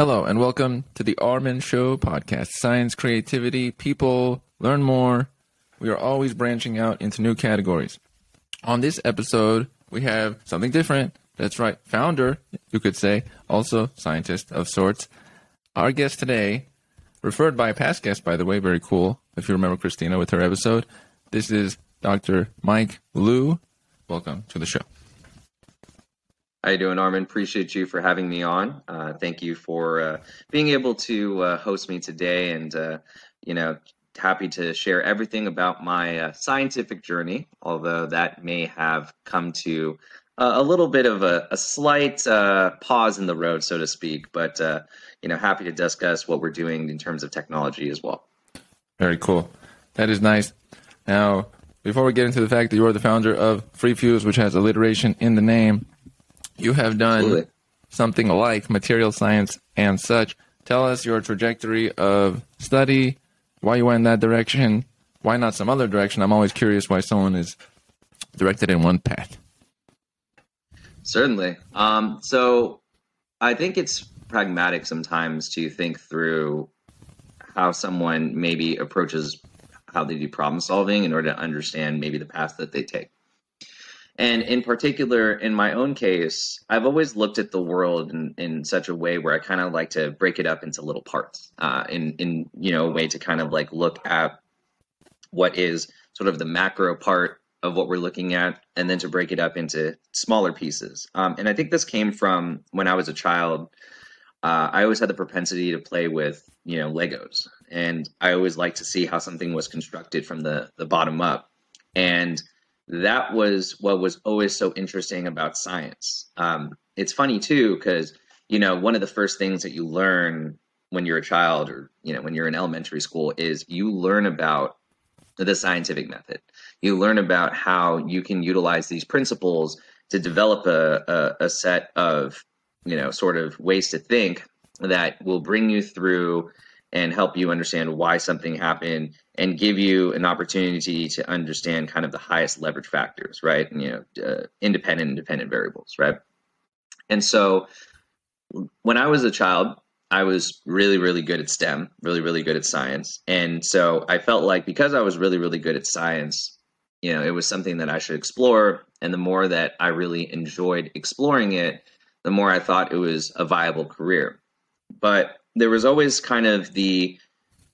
Hello, and welcome to the Armen Show podcast. Science, creativity, people, learn more. We are always branching out into new categories. On this episode, we have something different. That's right, founder, you could say, also scientist of sorts. Our guest today, referred by a past guest, by the way, very cool. If you remember Christina with her episode, this is Dr. Mike Liu. Welcome to the show. How you doing, Armen? Appreciate you for having me on. Uh, thank you for uh, being able to uh, host me today, and uh, you know, happy to share everything about my uh, scientific journey. Although that may have come to uh, a little bit of a, a slight pause in the road, so to speak. But you know, happy to discuss what we're doing in terms of technology as well. Very cool. That is nice. Now, before we get into the fact that you are the founder of FreeFuse, which has alliteration in the name, you have done Absolutely. something like material science and such. Tell us your trajectory of study, why you went in that direction, why not some other direction. I'm always curious why someone is directed in one path. Certainly. Um, so I think it's pragmatic sometimes to think through how someone maybe approaches how they do problem solving in order to understand maybe the path that they take. And in particular, in my own case, I've always looked at the world in, in such a way where I kind of like to break it up into little parts, uh, in in you know a way to kind of like look at what is sort of the macro part of what we're looking at, and then to break it up into smaller pieces. Um, and I think this came from when I was a child. Uh, I always had the propensity to play with you know Legos, and I always liked to see how something was constructed from the the bottom up, and that was what was always so interesting about science. Um, it's funny too because you know one of the first things that you learn when you're a child or you know when you're in elementary school is you learn about the scientific method. You learn about how you can utilize these principles to develop a, a, a set of you know sort of ways to think that will bring you through and help you understand why something happened and give you an opportunity to understand kind of the highest leverage factors, right? And, you know, uh, independent and dependent variables, right? And so when I was a child, I was really, really good at STEM, really, really good at science. And so I felt like because I was really, really good at science, you know, it was something that I should explore. And the more that I really enjoyed exploring it, the more I thought it was a viable career. But there was always kind of the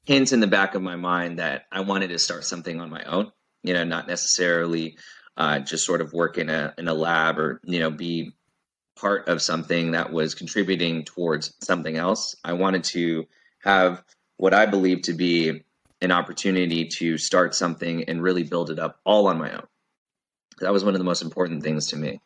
hint in the back of my mind that I wanted to start something on my own, you know, not necessarily uh, just sort of work in a in a lab or you know be part of something that was contributing towards something else. I wanted to have what I believe to be an opportunity to start something and really build it up all on my own. That was one of the most important things to me.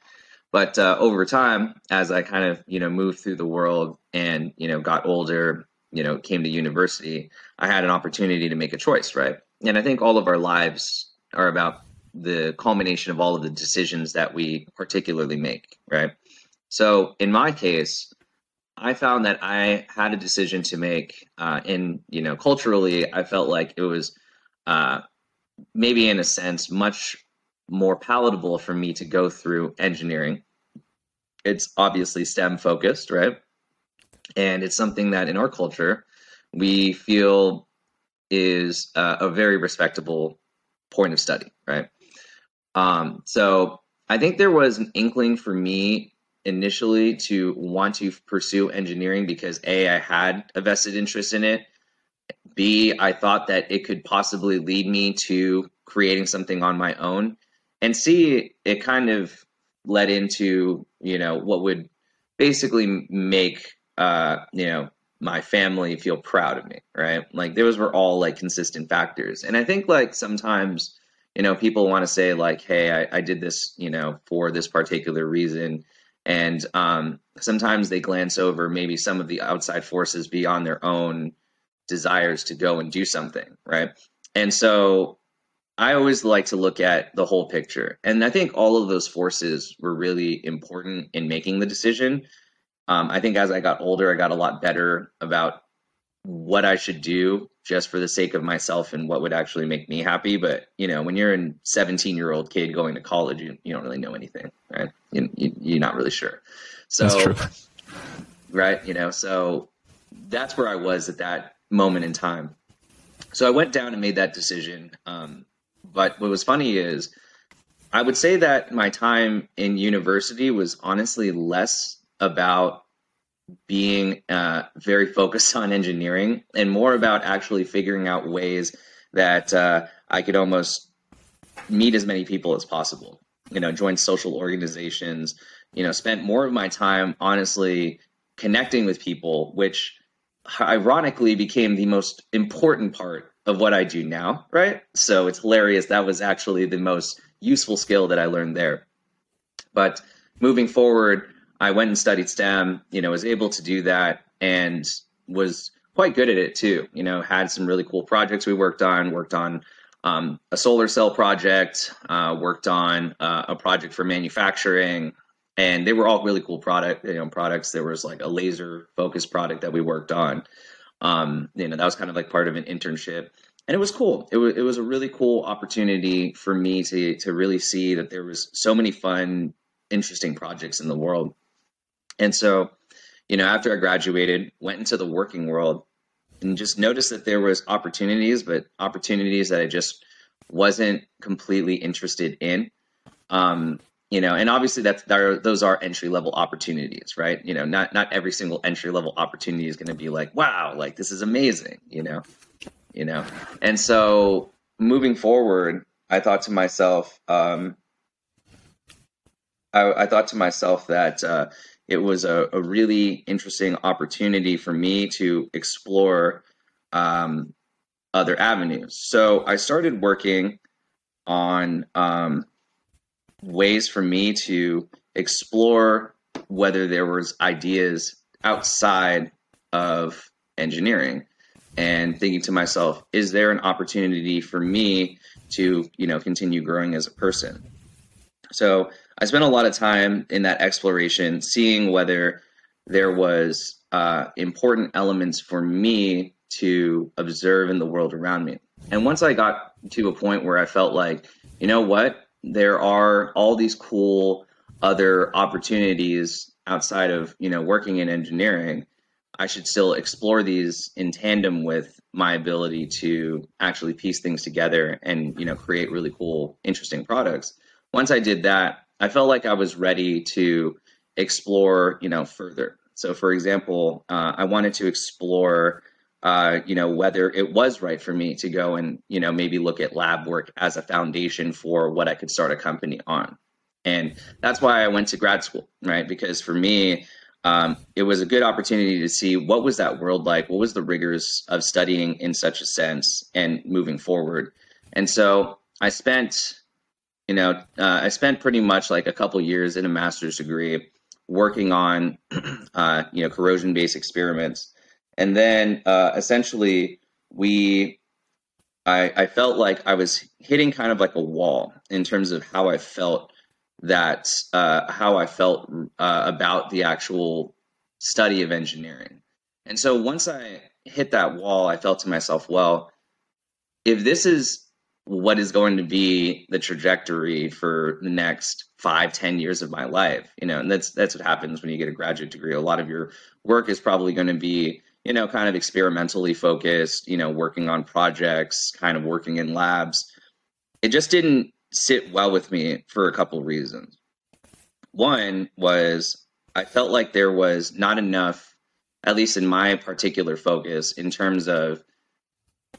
But uh, over time, as I kind of you know moved through the world and you know got older, you know came to university, I had an opportunity to make a choice, right? And I think all of our lives are about the culmination of all of the decisions that we particularly make, right? So in my case, I found that I had a decision to make, uh, and you know, culturally, I felt like it was uh, maybe in a sense much more palatable for me to go through engineering. It's obviously STEM focused, right? And it's something that in our culture we feel is uh, a very respectable point of study, right? Um, so I think there was an inkling for me initially to want to pursue engineering because A, I had a vested interest in it. B, I thought that it could possibly lead me to creating something on my own and C, it kind of led into you know what would basically make uh, you know my family feel proud of me, right? Like those were all like consistent factors, and I think like sometimes you know people want to say like, hey, I, I did this you know for this particular reason. And um, sometimes they glance over maybe some of the outside forces beyond their own desires to go and do something, right? And so I always like to look at the whole picture. And I think all of those forces were really important in making the decision. Um, I think as I got older, I got a lot better about what I should do just for the sake of myself and what would actually make me happy. But, you know, when you're a 17 year old kid going to college, you, you don't really know anything, right? You, you, you're not really sure. So, right. You know, so that's where I was at that moment in time. So I went down and made that decision. Um, but what was funny is I would say that my time in university was honestly less about being uh, very focused on engineering and more about actually figuring out ways that uh, I could almost meet as many people as possible. You know, join social organizations. You know, spent more of my time honestly connecting with people, which ironically became the most important part of what I do now. Right. So it's hilarious. That was actually the most useful skill that I learned there. But moving forward, I went and studied STEM, you know, was able to do that and was quite good at it too. You know, had some really cool projects we worked on, worked on um, a solar cell project, uh, worked on uh, a project for manufacturing, and they were all really cool product, you know, products. There was like a laser focused product that we worked on. Um, you know, that was kind of like part of an internship and it was cool. It was it was a really cool opportunity for me to to really see that there was so many fun, interesting projects in the world. And so, you know, after I graduated, went into the working world and just noticed that there was opportunities, but opportunities that I just wasn't completely interested in. Um, you know, and obviously that's there, those are entry level opportunities, right? You know, not not every single entry level opportunity is going to be like, wow, like this is amazing, you know? You know? And so moving forward i thought to myself um, I, I, thought to myself that uh, it was a, a, really interesting opportunity for me to explore um, other avenues. So i started working on um, ways for me to explore whether there was ideas outside of engineering and thinking to myself, is there an opportunity for me to, you know, continue growing as a person? So I spent a lot of time in that exploration, seeing whether there was uh, important elements for me to observe in the world around me. And once I got to a point where I felt like, you know what, there are all these cool other opportunities outside of you know working in engineering I should still explore these in tandem with my ability to actually piece things together and you know create really cool, interesting products. Once I did that, I felt like I was ready to explore you know further. So, for example, uh, I wanted to explore uh, you know whether it was right for me to go and you know maybe look at lab work as a foundation for what I could start a company on. And that's why I went to grad school, right? Because for me, um, it was a good opportunity to see what was that world like what was the rigors of studying in such a sense and moving forward and so i spent you know uh, i spent pretty much like a couple years in a master's degree working on uh, you know corrosion based experiments and then uh, essentially we I, I felt like i was hitting kind of like a wall in terms of how i felt that uh, how I felt uh, about the actual study of engineering. And so once I hit that wall, I felt to myself, well, if this is what is going to be the trajectory for the next five, ten years of my life, you know, and that's that's what happens when you get a graduate degree. A lot of your work is probably going to be, you know, kind of experimentally focused, you know, working on projects, kind of working in labs. It just didn't sit well with me for a couple reasons. One was I felt like there was not enough, at least in my particular focus, in terms of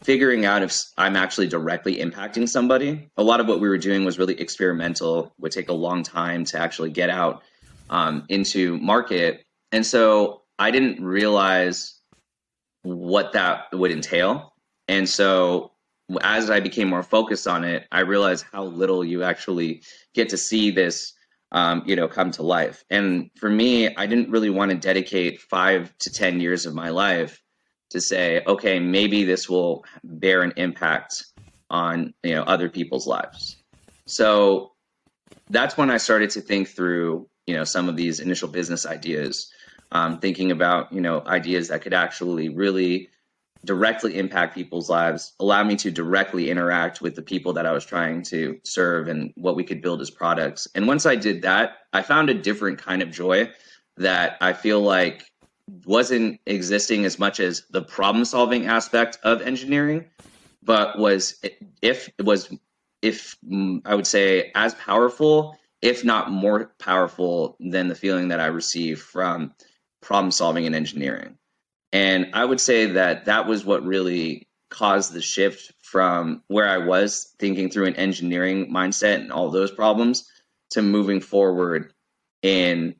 figuring out if I'm actually directly impacting somebody. A lot of what we were doing was really experimental, would take a long time to actually get out um, into market. And so I didn't realize what that would entail. And so as I became more focused on it, I realized how little you actually get to see this, um, you know, come to life. And for me, I didn't really want to dedicate five to 10 years of my life to say, okay, maybe this will bear an impact on, you know, other people's lives. So that's when I started to think through, you know, some of these initial business ideas, um, thinking about, you know, ideas that could actually really directly impact people's lives, allow me to directly interact with the people that I was trying to serve and what we could build as products. And once I did that, I found a different kind of joy that I feel like wasn't existing as much as the problem solving aspect of engineering, but was if it was if mm, I would say as powerful, if not more powerful than the feeling that I receive from problem solving and engineering. And I would say that that was what really caused the shift from where I was thinking through an engineering mindset and all those problems to moving forward in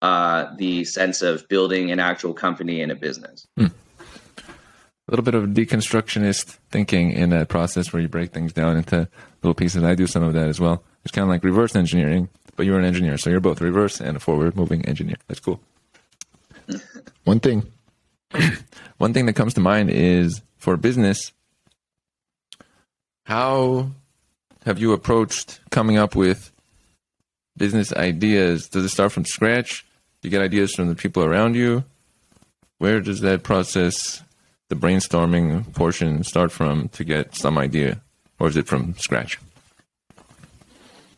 uh, the sense of building an actual company and a business. Hmm. A little bit of deconstructionist thinking in that process where you break things down into little pieces. I do some of that as well. It's kind of like reverse engineering, but you're an engineer, so you're both reverse and a forward moving engineer. That's cool. One thing, one thing that comes to mind is for business. How have you approached coming up with business ideas? Does it start from scratch? Do you get ideas from the people around you? Where does that process, the brainstorming portion, start from to get some idea, or is it from scratch?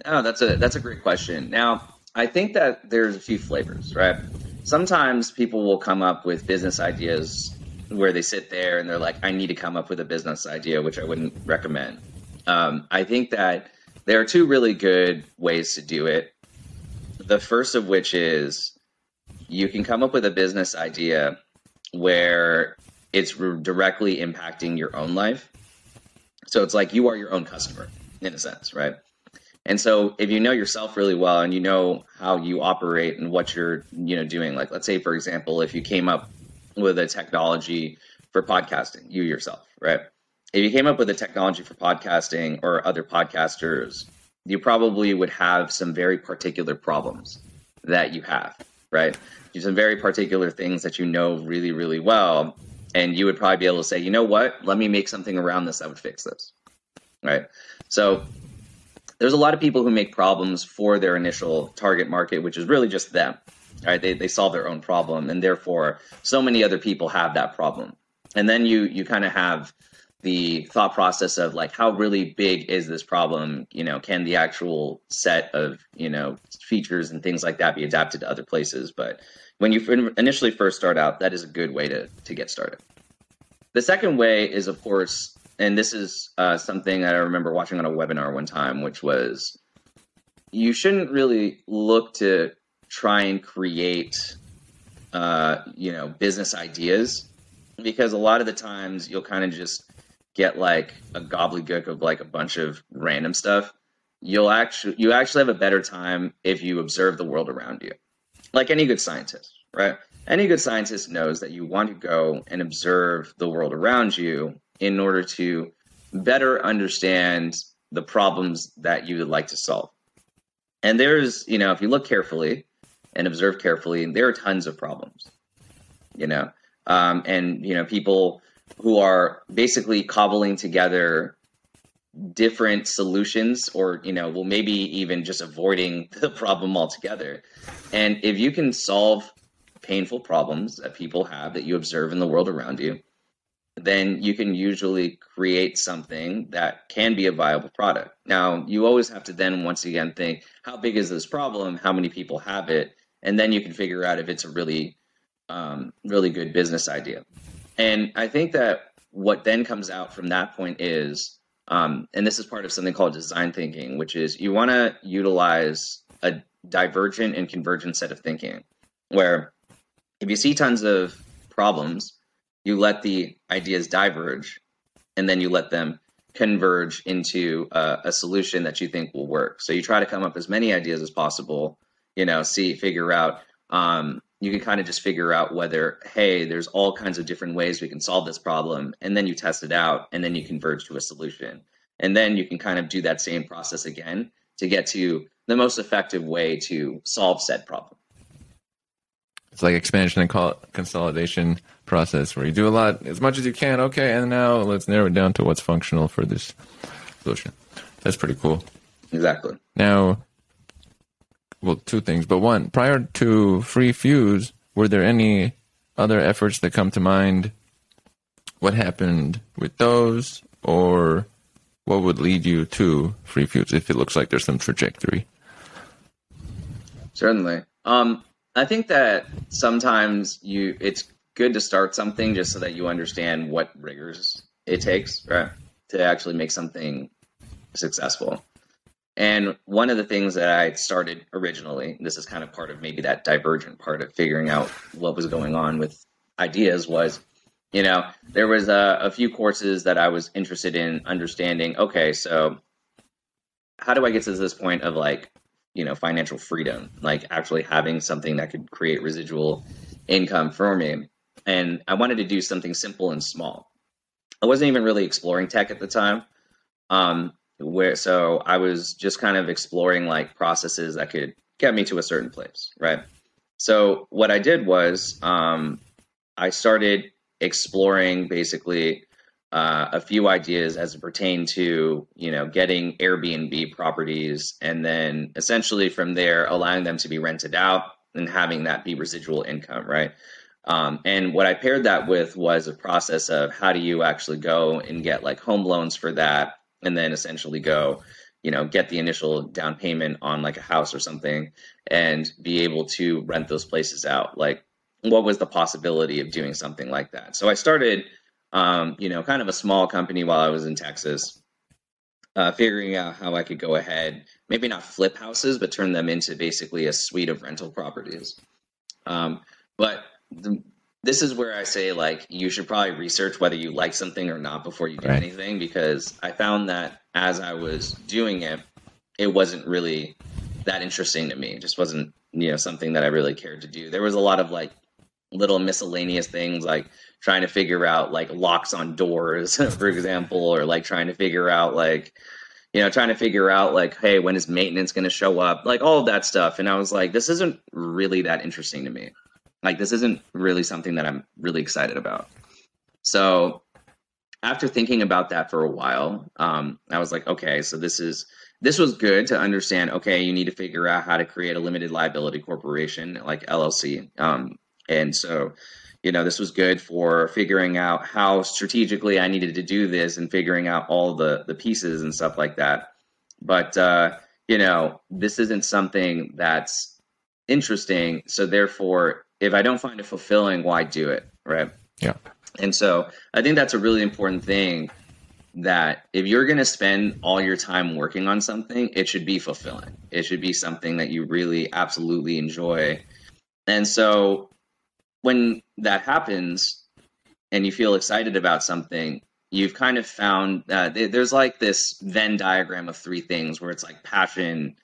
Oh, that's a that's a great question. Now, I think that there's a few flavors, right? Sometimes people will come up with business ideas where they sit there and they're like, "I need to come up with a business idea," which I wouldn't recommend. Um, I think that there are two really good ways to do it. The first of which is you can come up with a business idea where it's directly impacting your own life. So it's like you are your own customer in a sense, right? And so if you know yourself really well and you know how you operate and what you're, you know, doing, like let's say for example, if you came up with a technology for podcasting, you yourself, right? if you came up with a technology for podcasting or other podcasters, you probably would have some very particular problems that you have, right? You have Some very particular things that you know really, really well. And you would probably be able to say, you know what? Let me make something around this that would fix this, right? So there's a lot of people who make problems for their initial target market, which is really just them, right? They, they solve their own problem. And therefore, so many other people have that problem. And then you, you kind of have the thought process of like how really big is this problem you know can the actual set of you know features and things like that be adapted to other places but when you initially first start out that is a good way to to get started the second way is of course and this is uh, something i remember watching on a webinar one time which was you shouldn't really look to try and create uh, you know business ideas because a lot of the times you'll kind of just get like a gobbledygook of like a bunch of random stuff, you'll actually you actually have a better time if you observe the world around you. Like any good scientist, right? Any good scientist knows that you want to go and observe the world around you in order to better understand the problems that you would like to solve. And there's, you know, if you look carefully and observe carefully, there are tons of problems, you know, um, and you know, people who are basically cobbling together different solutions or you know well maybe even just avoiding the problem altogether and if you can solve painful problems that people have that you observe in the world around you then you can usually create something that can be a viable product. Now you always have to then once again think how big is this problem? How many people have it? And then you can figure out if it's a really um, really good business idea. And I think that what then comes out from that point is, um, and this is part of something called design thinking, which is you want to utilize a divergent and convergent set of thinking, where if you see tons of problems, you let the ideas diverge, and then you let them converge into a, a, solution that you think will work. So you try to come up as many ideas as possible. You know, see, figure out um, you can kind of just figure out whether, hey, there's all kinds of different ways we can solve this problem. And then you test it out and then you converge to a solution. And then you can kind of do that same process again to get to the most effective way to solve said problem. It's like expansion and consolidation process where you do a lot as much as you can. Okay, and now let's narrow it down to what's functional for this solution. That's pretty cool. Exactly. Now, well, two things, but one, prior to FreeFuse, were there any other efforts that come to mind? What happened with those, or what would lead you to FreeFuse if it looks like there's some trajectory? Certainly. Um, I think that sometimes you it's good to start something just so that you understand what rigors it takes, right, to actually make something successful. And one of the things that I started originally, this is kind of part of maybe that divergent part of figuring out what was going on with ideas, was, you know, there was a, a few courses that I was interested in understanding. Okay, so how do I get to this point of like, you know, financial freedom, like actually having something that could create residual income for me? And I wanted to do something simple and small. I wasn't even really exploring tech at the time. Um, where so I was just kind of exploring like processes that could get me to a certain place, right? So what I did was um, I started exploring basically uh, a few ideas as it pertained to you know getting Airbnb properties, and then essentially from there allowing them to be rented out and having that be residual income, right? Um, and what I paired that with was a process of how do you actually go and get like home loans for that, and then essentially go, you know, get the initial down payment on like a house or something, and be able to rent those places out. Like, what was the possibility of doing something like that? So I started, um, you know, kind of a small company while I was in Texas. Uh, figuring out how I could go ahead, maybe not flip houses, but turn them into basically a suite of rental properties. Um, but the, this is where I say like you should probably research whether you like something or not before you do right. anything because I found that as I was doing it, it wasn't really that interesting to me. It just wasn't you know something that I really cared to do. There was a lot of like little miscellaneous things like trying to figure out like locks on doors, for example, or like trying to figure out like you know trying to figure out like hey when is maintenance going to show up like all of that stuff and i was like this isn't really that interesting to me like this isn't really something that I'm really excited about. So after thinking about that for a while, um, I was like, okay, so this is this was good to understand. Okay, you need to figure out how to create a limited liability corporation like LLC, um, and so you know this was good for figuring out how strategically I needed to do this and figuring out all the the pieces and stuff like that. But uh, you know, this isn't something that's interesting, so therefore if I don't find it fulfilling, why do it? Right. Yeah. And so I think that's a really important thing that if you're going to spend all your time working on something, it should be fulfilling. It should be something that you really absolutely enjoy. And so when that happens and you feel excited about something, you've kind of found uh, there's like this Venn diagram of three things where it's like passion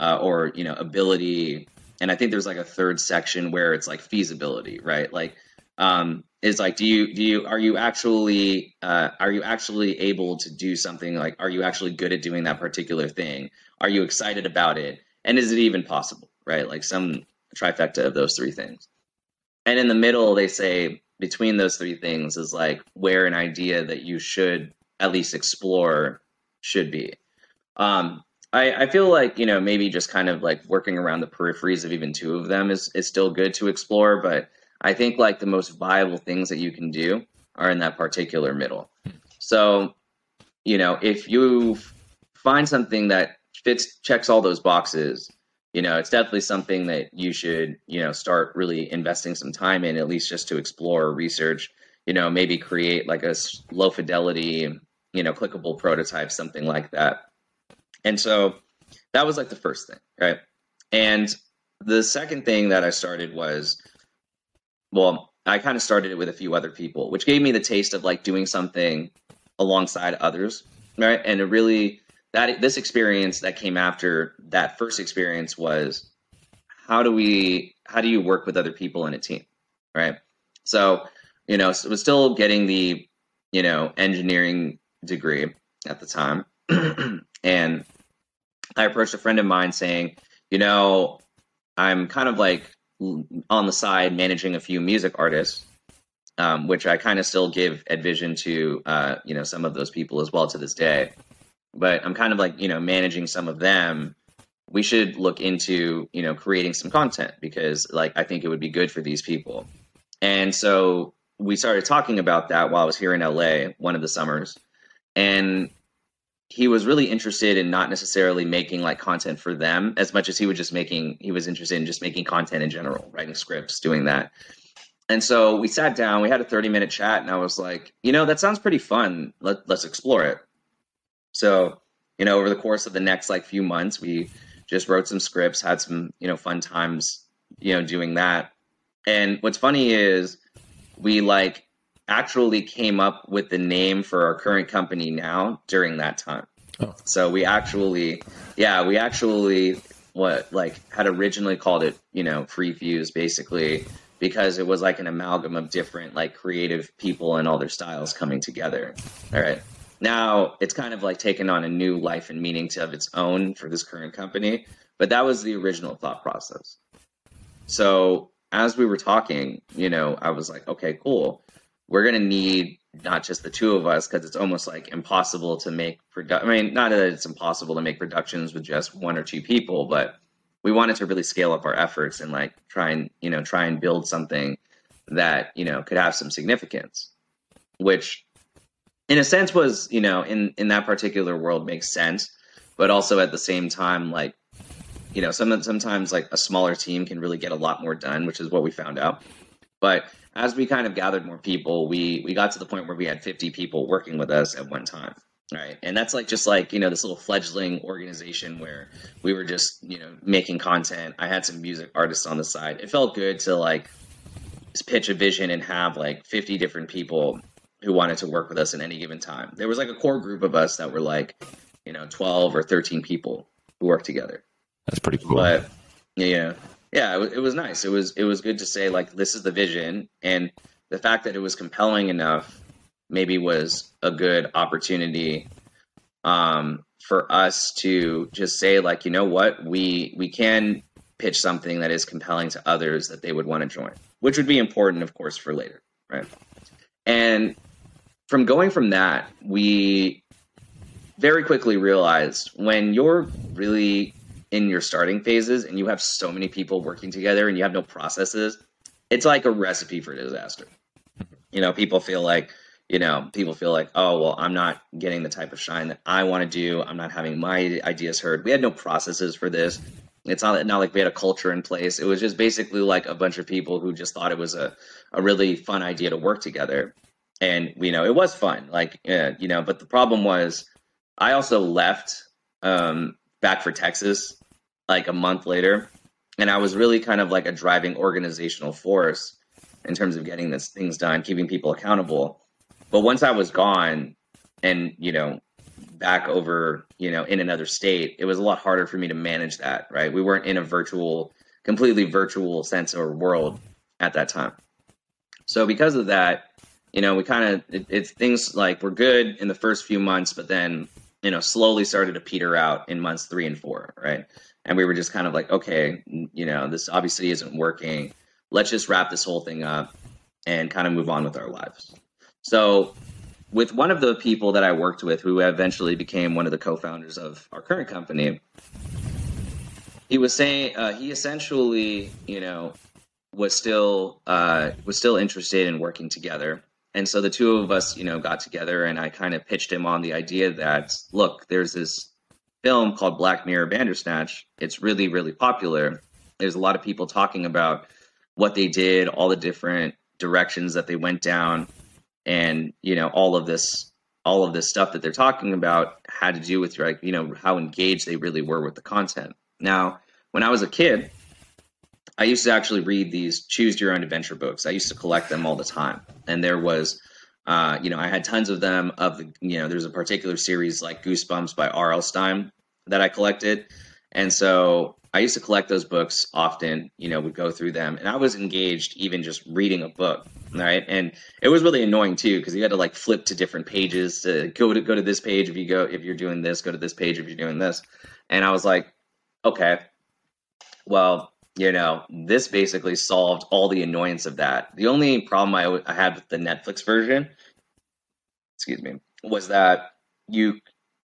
uh, or, you know, ability, and I think there's like a third section where it's like feasibility, right? Like, um, is like, do you do you are you actually uh, are you actually able to do something? Like, are you actually good at doing that particular thing? Are you excited about it? And is it even possible, right? Like some trifecta of those three things. And in the middle, they say between those three things is like where an idea that you should at least explore should be. Um, I, I feel like you know maybe just kind of like working around the peripheries of even two of them is is still good to explore, but I think like the most viable things that you can do are in that particular middle. So, you know, if you find something that fits checks all those boxes, you know, it's definitely something that you should, you know, start really investing some time in, at least just to explore, research, you know, maybe create like a low fidelity, you know, clickable prototype, something like that. And so that was like the first thing, right? And the second thing that I started was, well, I kind of started it with a few other people, which gave me the taste of like doing something alongside others, right? And it really that this experience that came after that first experience was how do we how do you work with other people in a team, right? So, you know, it was still getting the, you know, engineering degree at the time. and I approached a friend of mine saying, you know, I'm kind of like on the side managing a few music artists, um, which I kind of still give advision to, uh, you know, some of those people as well to this day. But I'm kind of like, you know, managing some of them. We should look into, you know, creating some content because, like, I think it would be good for these people. And so we started talking about that while I was here in LA one of the summers. And he was really interested in not necessarily making like content for them as much as he was just making he was interested in just making content in general writing scripts doing that and so we sat down we had a 30 minute chat and i was like you know that sounds pretty fun Let, let's explore it so you know over the course of the next like few months we just wrote some scripts had some you know fun times you know doing that and what's funny is we like actually came up with the name for our current company now during that time. Oh. So we actually, yeah, we actually what like had originally called it, you know, FreeFuse basically because it was like an amalgam of different like creative people and all their styles coming together. All right. Now it's kind of like taken on a new life and meaning to, of its own for this current company, but that was the original thought process. So as we were talking, you know, I was like, okay, cool we're to need not just the two of us because it's almost like impossible to make. I mean, not that it's impossible to make productions with just one or two people, but we wanted to really scale up our efforts and like try and you know try and build something that you know could have some significance, which in a sense was you know in in that particular world makes sense, but also at the same time like you know some sometimes like a smaller team can really get a lot more done, which is what we found out, but as we kind of gathered more people, we we got to the point where we had 50 people working with us at one time. Right. And that's like just like, you know, this little fledgling organization where we were just, you know, making content. I had some music artists on the side. It felt good to like pitch a vision and have like 50 different people who wanted to work with us at any given time. There was like a core group of us that were like, you know, 12 or 13 people who worked together. That's pretty cool. But yeah, yeah, it, it was nice. It was it was good to say like this is the vision, and the fact that it was compelling enough maybe was a good opportunity um, for us to just say like you know what we we can pitch something that is compelling to others that they would want to join, which would be important, of course, for later, right? And from going from that, we very quickly realized when you're really in your starting phases and you have so many people working together and you have no processes, it's like a recipe for disaster. You know, people feel like, you know, people feel like, oh, well, I'm not getting the type of shine that I want to do. I'm not having my ideas heard. We had no processes for this. It's not, not like we had a culture in place. It was just basically like a bunch of people who just thought it was a, a really fun idea to work together. And, you know, it was fun. Like, yeah, you know, but the problem was I also left um, back for Texas like a month later. And I was really kind of like a driving organizational force in terms of getting this things done, keeping people accountable. But once I was gone and, you know, back over, you know, in another state, it was a lot harder for me to manage that, right? We weren't in a virtual, completely virtual sense or world at that time. So because of that, you know, we kind of it, it's things like we're good in the first few months, but then you know slowly started to peter out in months three and four, right? and we were just kind of like, okay, you know, this obviously isn't working. Let's just wrap this whole thing up and kind of move on with our lives. So, with one of the people that I worked with, who eventually became one of the co-founders of our current company, he was saying uh, he essentially, you know, was still uh, was still interested in working together. And so the two of us, you know, got together, and I kind of pitched him on the idea that, look, there's this film called Black Mirror Bandersnatch. It's really, really popular. There's a lot of people talking about what they did, all the different directions that they went down, and you know, all of this all of this stuff that they're talking about had to do with like, you know, how engaged they really were with the content. Now, when I was a kid, I used to actually read these choose your own adventure books. I used to collect them all the time. And there was uh, you know, I had tons of them. Of the, you know, there's a particular series like Goosebumps by R.L. Stine that I collected, and so I used to collect those books often. You know, would go through them, and I was engaged even just reading a book, right? And it was really annoying too because you had to like flip to different pages to go to go to this page if you go if you're doing this, go to this page if you're doing this, and I was like, okay, well, you know, this basically solved all the annoyance of that. The only problem I, I had with the Netflix version, excuse me, was that you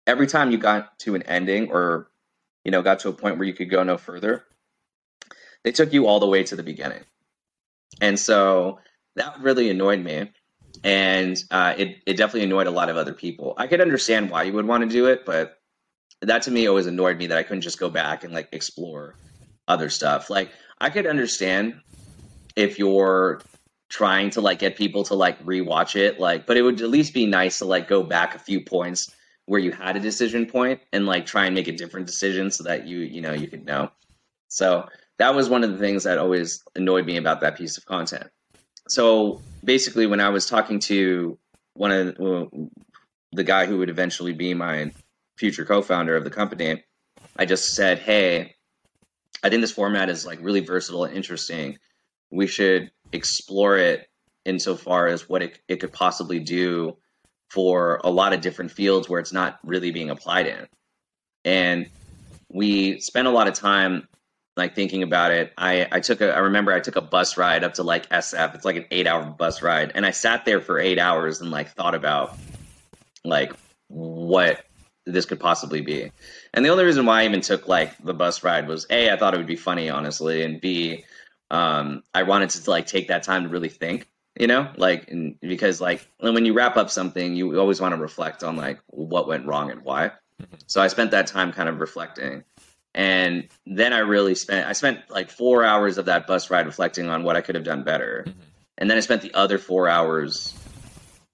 every time you got to an ending or you know got to a point where you could go no further, they took you all the way to the beginning, and so that really annoyed me. and uh, it it definitely annoyed a lot of other people. I could understand why you would want to do it, but that to me always annoyed me that I couldn't just go back and like explore other stuff. Like I could understand if you're trying to like get people to like rewatch it, like, but it would at least be nice to like go back a few points where you had a decision point and like try and make a different decision so that you you know you could know. So that was one of the things that always annoyed me about that piece of content. So basically, when I was talking to one of the, the guy who would eventually be my future co-founder of the company, I just said, "Hey, I think this format is like really versatile and interesting. We should explore it insofar as what it, it could possibly do for a lot of different fields where it's not really being applied in. And we spent a lot of time like thinking about it. I, I took a I remember I took a bus ride up to like SF. It's like an eight hour bus ride. And I sat there for eight hours and like thought about like what this could possibly be. And the only reason why I even took like the bus ride was A, I thought it would be funny, honestly, and B, um, I wanted to like take that time to really think, you know, like and because like when you wrap up something, you always want to reflect on like what went wrong and why. Mm-hmm. So I spent that time kind of reflecting. And then I really spent I spent like four hours of that bus ride reflecting on what I could have done better. Mm-hmm. And then I spent the other four hours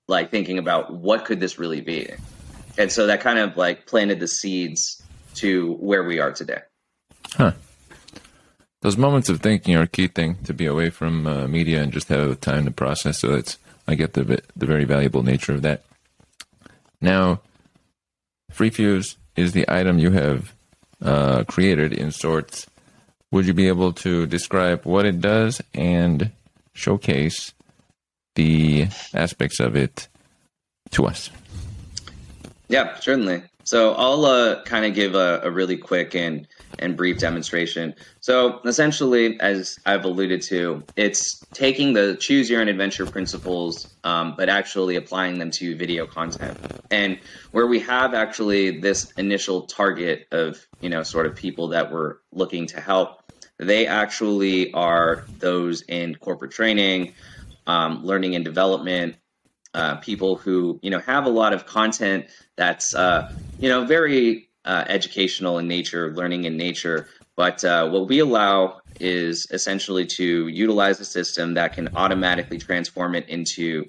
like thinking about what could this really be. And so that kind of like planted the seeds to where we are today. Huh those moments of thinking are a key thing to be away from uh, media and just have time to process. So it's I get the the very valuable nature of that. Now, FreeFuse is the item you have uh, created in sorts. Would you be able to describe what it does and showcase the aspects of it to us? Yeah, certainly. So I'll uh, kind of give a, a, really quick and and brief demonstration. So essentially, as I've alluded to, it's taking the choose your own adventure principles, um, but actually applying them to video content. And where we have actually this initial target of you know sort of people that we're looking to help, they actually are those in corporate training, um, learning and development, uh, people who you know have a lot of content that's uh, you know very uh, educational in nature, learning in nature. But uh, what we allow is essentially to utilize a system that can automatically transform it into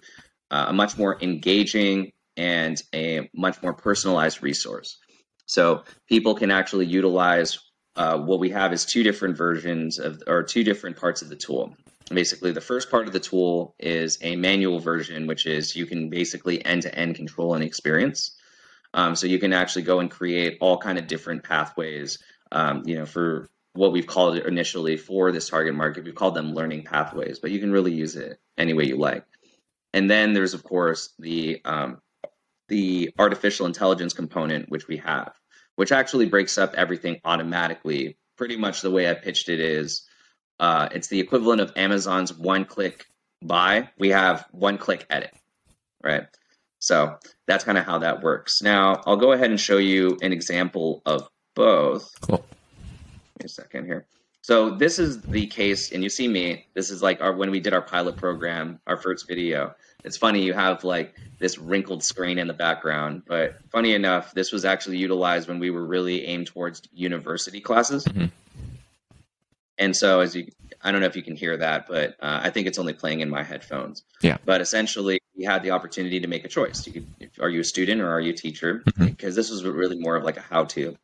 uh, a much more engaging and a much more personalized resource. So people can actually utilize uh, what we have is two different versions of or two different parts of the tool basically the first part of the tool is a manual version which is you can basically end-to-end control an experience. Um, so you can actually go and create all kind of different pathways um, you know for what we've called it initially for this target market. We've called them learning pathways but you can really use it any way you like. And then there's of course the um, the artificial intelligence component which we have which actually breaks up everything automatically. Pretty much the way i pitched it is uh, it's the equivalent of Amazon's one click buy. We have one click edit, right? So that's kind of how that works. Now, I'll go ahead and show you an example of both. Cool. Give me a second here. So this is the case, and you see me. This is like our when we did our pilot program, our first video. It's funny you have like this wrinkled screen in the background, but funny enough, this was actually utilized when we were really aimed towards university classes. Mm-hmm. And so, as you, I don't know if you can hear that, but uh, I think it's only playing in my headphones. Yeah. But essentially, we had the opportunity to make a choice. You could, are you a student or are you a teacher? Mm-hmm. Because this was really more of like a how-to.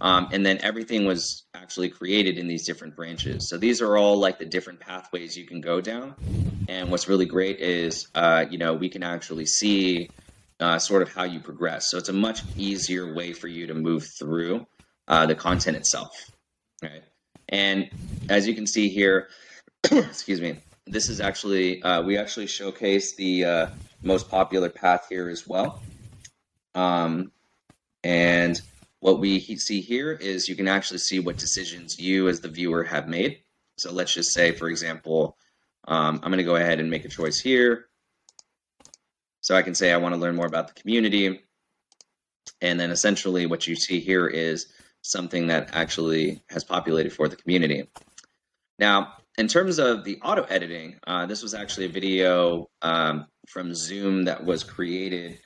Um, and then everything was actually created in these different branches. So these are all like the different pathways you can go down. And what's really great is, uh, you know, we can actually see uh, sort of how you progress. So it's a much easier way for you to move through uh, the content itself. Right. And as you can see here, excuse me, this is actually, uh, we actually showcase the uh, most popular path here as well. Um, and what we see here is you can actually see what decisions you as the viewer have made. So let's just say, for example, um, I'm going to go ahead and make a choice here. So I can say I want to learn more about the community. And then essentially what you see here is something that actually has populated for the community. Now, in terms of the auto editing, uh, this was actually a video um, from Zoom that was created.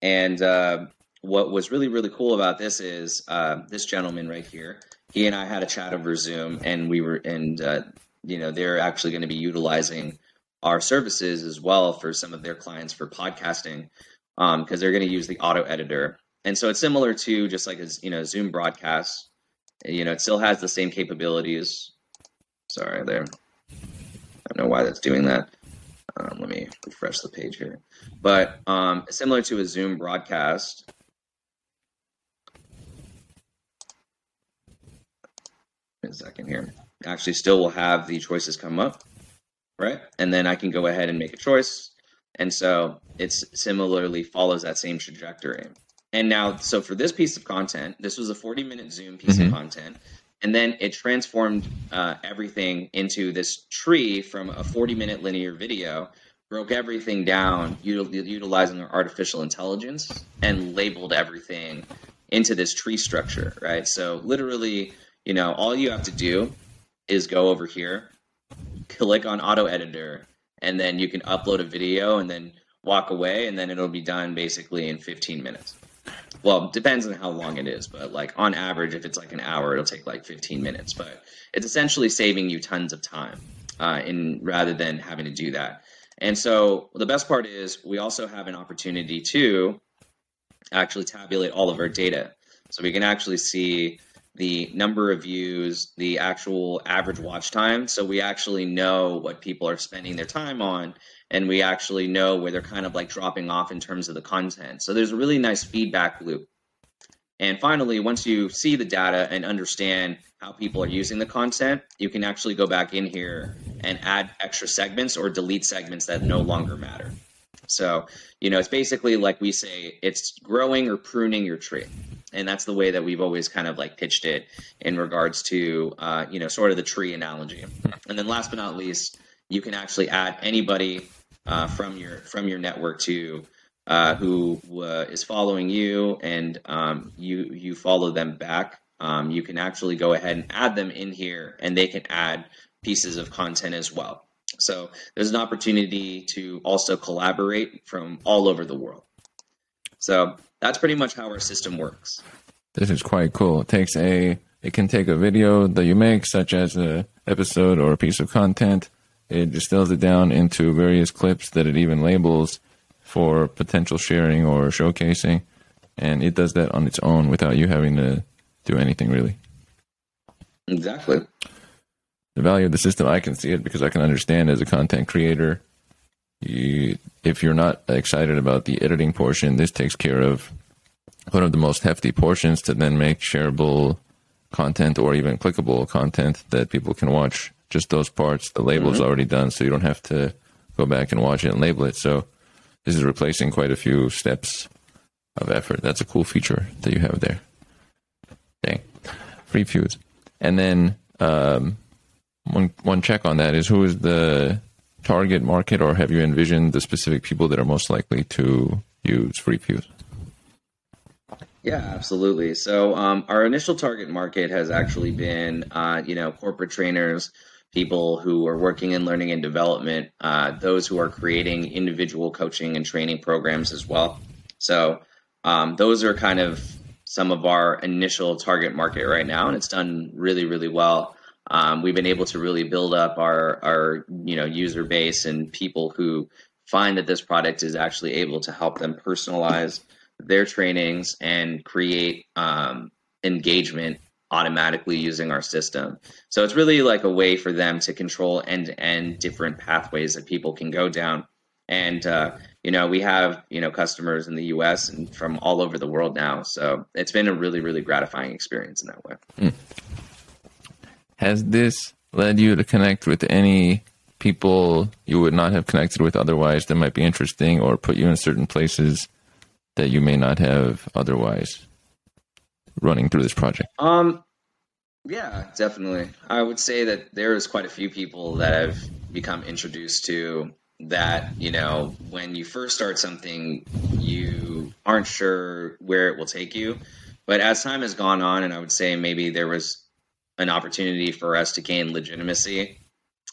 And uh, what was really really cool about this is uh, this gentleman right here. He and I had a chat over Zoom, and we were and uh, you know they're actually going to be utilizing our services as well for some of their clients for podcasting because um, they're going to use the auto editor. And so it's similar to just like a you know Zoom broadcast. You know, it still has the same capabilities. Sorry, there. I don't know why that's doing that. Um, let me refresh the page here. But um, similar to a Zoom broadcast, a second here. Actually, still will have the choices come up, right? And then I can go ahead and make a choice. And so it's similarly follows that same trajectory. And now, so for this piece of content, this was a 40 minute Zoom piece mm-hmm. of content. And then it transformed uh, everything into this tree from a 40 minute linear video, broke everything down, util- utilizing artificial intelligence, and labeled everything into this tree structure, right? So literally, you know, all you have to do is go over here, click on auto editor, and then you can upload a video and then walk away, and then it'll be done basically in 15 minutes. Well, depends on how long it is, but like on average, if it's like an hour, it'll take like 15 minutes. But it's essentially saving you tons of time uh, in rather than having to do that. And so the best part is we also have an opportunity to actually tabulate all of our data. So we can actually see the number of views, the actual average watch time. So we actually know what people are spending their time on, and we actually know where they're kind of like dropping off in terms of the content. So there's a really nice feedback loop. And finally, once you see the data and understand how people are using the content, you can actually go back in here and add extra segments or delete segments that no longer matter. So, you know, it's basically like we say, it's growing or pruning your tree and that's the way that we've always kind of like pitched it in regards to uh, you know sort of the tree analogy and then last but not least you can actually add anybody uh, from your from your network to uh, who uh, is following you and um, you you follow them back um, you can actually go ahead and add them in here and they can add pieces of content as well so there's an opportunity to also collaborate from all over the world so that's pretty much how our system works. This is quite cool. It takes a it can take a video that you make, such as a episode or a piece of content. It distills it down into various clips that it even labels for potential sharing or showcasing, and it does that on its own without you having to do anything really. Exactly. The value of the system, I can see it because I can understand as a content creator you, if you're not excited about the editing portion, this takes care of one of the most hefty portions to then make shareable content or even clickable content that people can watch. Just those parts, the label's mm-hmm. already done, so you don't have to go back and watch it and label it. So this is replacing quite a few steps of effort. That's a cool feature that you have there. Dang, FreeFuse. And then um, one one check on that is who is the target market, or have you envisioned the specific people that are most likely to use FreeFuse? Yeah, absolutely. So um, our initial target market has actually been, uh, you know, corporate trainers, people who are working in learning and development, uh, those who are creating individual coaching and training programs as well. So um, those are kind of some of our initial target market right now, and it's done really, really well um, we've been able to really build up our our you know user base and people who find that this product is actually able to help them personalize their trainings and create um, engagement automatically using our system. So it's really like a way for them to control end to end different pathways that people can go down. And uh, you know, we have you know customers in the U.S. and from all over the world now. So it's been a really really gratifying experience in that way. Mm. Has this led you to connect with any people you would not have connected with otherwise that might be interesting or put you in certain places that you may not have otherwise running through this project? Um, yeah, definitely. I would say that there is quite a few people that I've become introduced to that, you know, when you first start something, you aren't sure where it will take you. But as time has gone on, and I would say maybe there was an opportunity for us to gain legitimacy.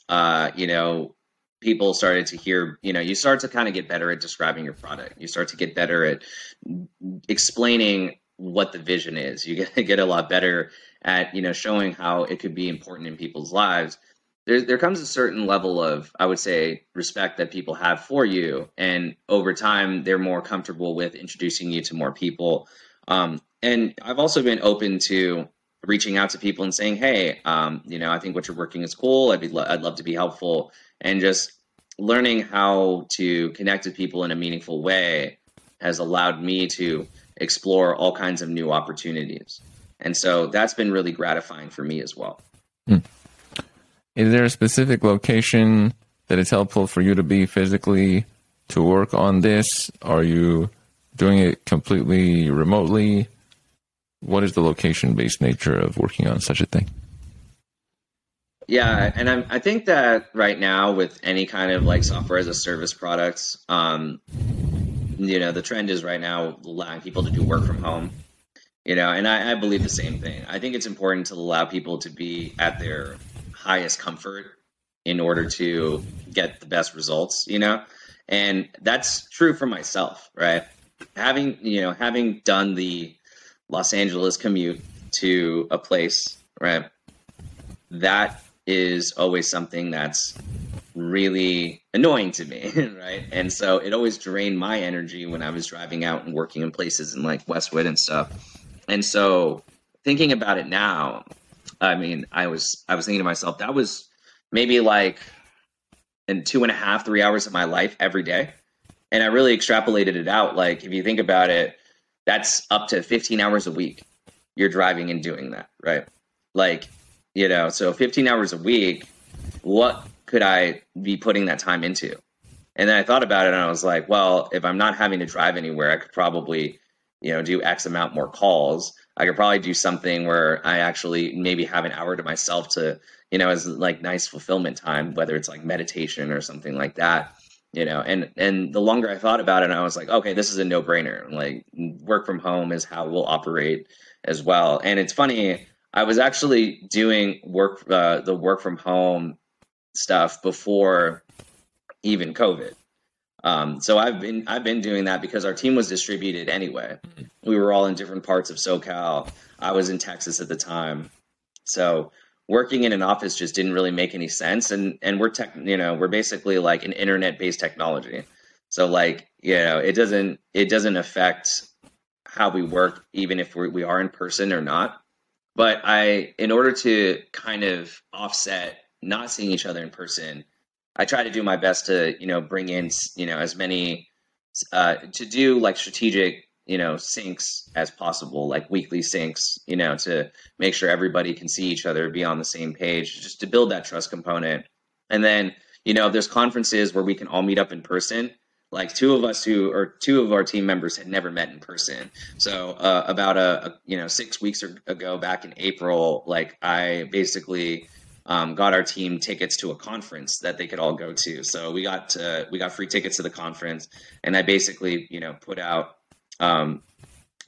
Uh, you know, people started to hear, you know, you start to kind of get better at describing your product. You start to get better at explaining what the vision is. You get get a lot better at, you know, showing how it could be important in people's lives. There, there comes a certain level of, I would say, respect that people have for you, and over time, they're more comfortable with introducing you to more people. Um, and I've also been open to reaching out to people and saying, "Hey, um, you know, I think what you're working is cool. I'd be, I'd love to be helpful." and just learning how to connect with people in a meaningful way has allowed me to explore all kinds of new opportunities. And so that's been really gratifying for me as well. Hmm. Is there a specific location that is helpful for you to be physically to work on this? Are you doing it completely remotely? What is the location based nature of working on such a thing? Yeah, and I'm, I think that right now with any kind of like software as a service products, um, you know, the trend is right now allowing people to do work from home. You know, and I, I believe the same thing. I think it's important to allow people to be at their highest comfort in order to get the best results. You know, and that's true for myself, right? Having you know, having done the Los Angeles commute to a place, right? That is always something that's really annoying to me, right? And so it always drained my energy when I was driving out and working in places in like Westwood and stuff. And so thinking about it now, I mean, I was I was thinking to myself, that was maybe like in two and a half, three hours of my life every day. And I really extrapolated it out. Like if you think about it, that's up to 15 hours a week you're driving and doing that, right? Like you know so 15 hours a week what could i be putting that time into? And then i thought about it and i was like well if i'm not having to drive anywhere i could probably you know do x amount more calls. I could probably do something where i actually maybe have an hour to myself to you know as like nice fulfillment time whether it's like meditation or something like that you know. And and the longer i thought about it i was like okay this is a no-brainer. Like work from home is how we'll operate as well. And it's funny I was actually doing work uh, the work from home stuff before even COVID. Um, so I've been I've been doing that because our team was distributed anyway. We were all in different parts of SoCal. I was in Texas at the time, so working in an office just didn't really make any sense. And and we're tech, you know, we're basically like an internet based technology. So like you know, it doesn't it doesn't affect how we work, even if we we are in person or not. But I, in order to kind of offset not seeing each other in person, I try to do my best to, you know, bring in, you know, as many, uh, to do like strategic, you know, syncs as possible, like weekly syncs, you know, to make sure everybody can see each other, be on the same page, just to build that trust component. And then, you know, there's conferences where we can all meet up in person like two of us who or two of our team members had never met in person so uh, about a, a, you know six weeks ago back in april like i basically um, got our team tickets to a conference that they could all go to so we got to, we got free tickets to the conference and i basically you know put out um,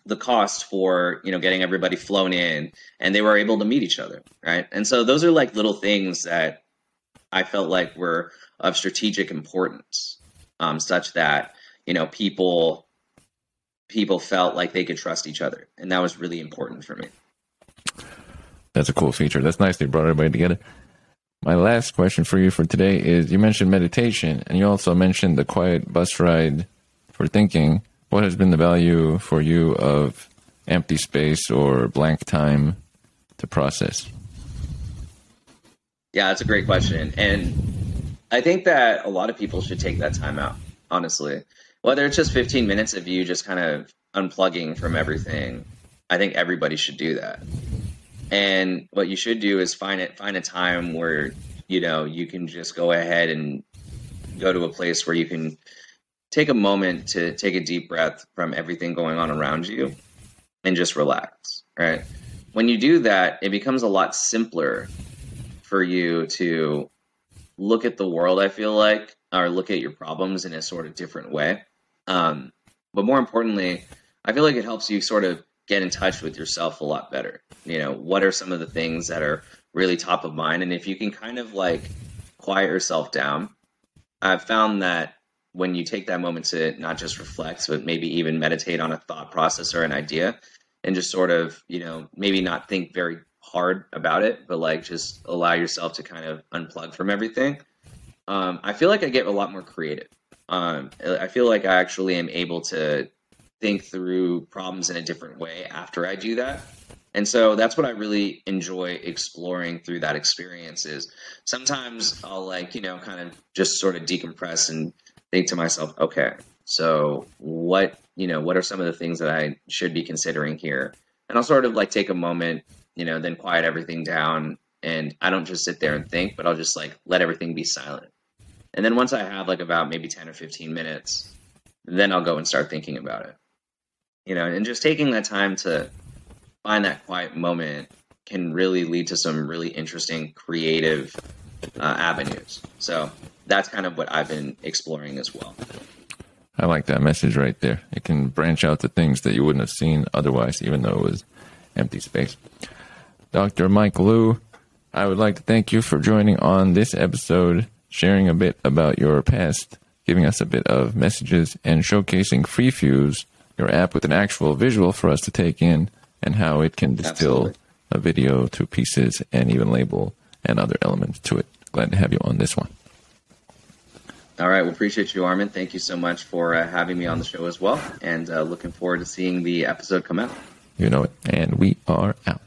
the cost for you know getting everybody flown in and they were able to meet each other right and so those are like little things that i felt like were of strategic importance um, such that you know people people felt like they could trust each other, and that was really important for me. That's a cool feature. That's nice they brought everybody together. My last question for you for today is: You mentioned meditation, and you also mentioned the quiet bus ride for thinking. What has been the value for you of empty space or blank time to process? Yeah, that's a great question, and I think that a lot of people should take that time out, honestly. Whether it's just 15 minutes of you just kind of unplugging from everything, I think everybody should do that. And what you should do is find it find a time where, you know, you can just go ahead and go to a place where you can take a moment to take a deep breath from everything going on around you and just relax, right? When you do that, it becomes a lot simpler for you to look at the world, I feel like, or look at your problems in a sort of different way. Um, but more importantly, I feel like it helps you sort of get in touch with yourself a lot better. You know, what are some of the things that are really top of mind? And if you can kind of like quiet yourself down I've found that when you take that moment to not just reflect, but maybe even meditate on a thought process or an idea, and just sort of, you know, maybe not think very hard about it, but like just allow yourself to kind of unplug from everything. Um, I feel like I get a lot more creative. Um, I feel like I actually am able to think through problems in a different way after I do that. And so that's what I really enjoy exploring through that experience is sometimes I'll like, you know, kind of just sort of decompress and think to myself, okay, so what, you know, what are some of the things that I should be considering here? And I'll sort of like take a moment, you know, then quiet everything down and I don't just sit there and think, but I'll just like let everything be silent. And then once I have like about maybe 10 or 15 minutes, then I'll go and start thinking about it. You know, and just taking that time to find that quiet moment can really lead to some really interesting creative uh, avenues. So that's kind of what I've been exploring as well. I like that message right there. It can branch out to things that you wouldn't have seen otherwise, even though it was empty space. Dr. Mike Liu, I would like to thank you for joining on this episode, sharing a bit about your past, giving us a bit of messages, and showcasing Free FreeFuse, your app with an actual visual for us to take in and how it can distill Absolutely. a video to pieces and even label and other elements to it. Glad to have you on this one. All right. Well, appreciate you, Armen. Thank you so much for uh, having me on the show as well. And uh, looking forward to seeing the episode come out. You know it. And we are out.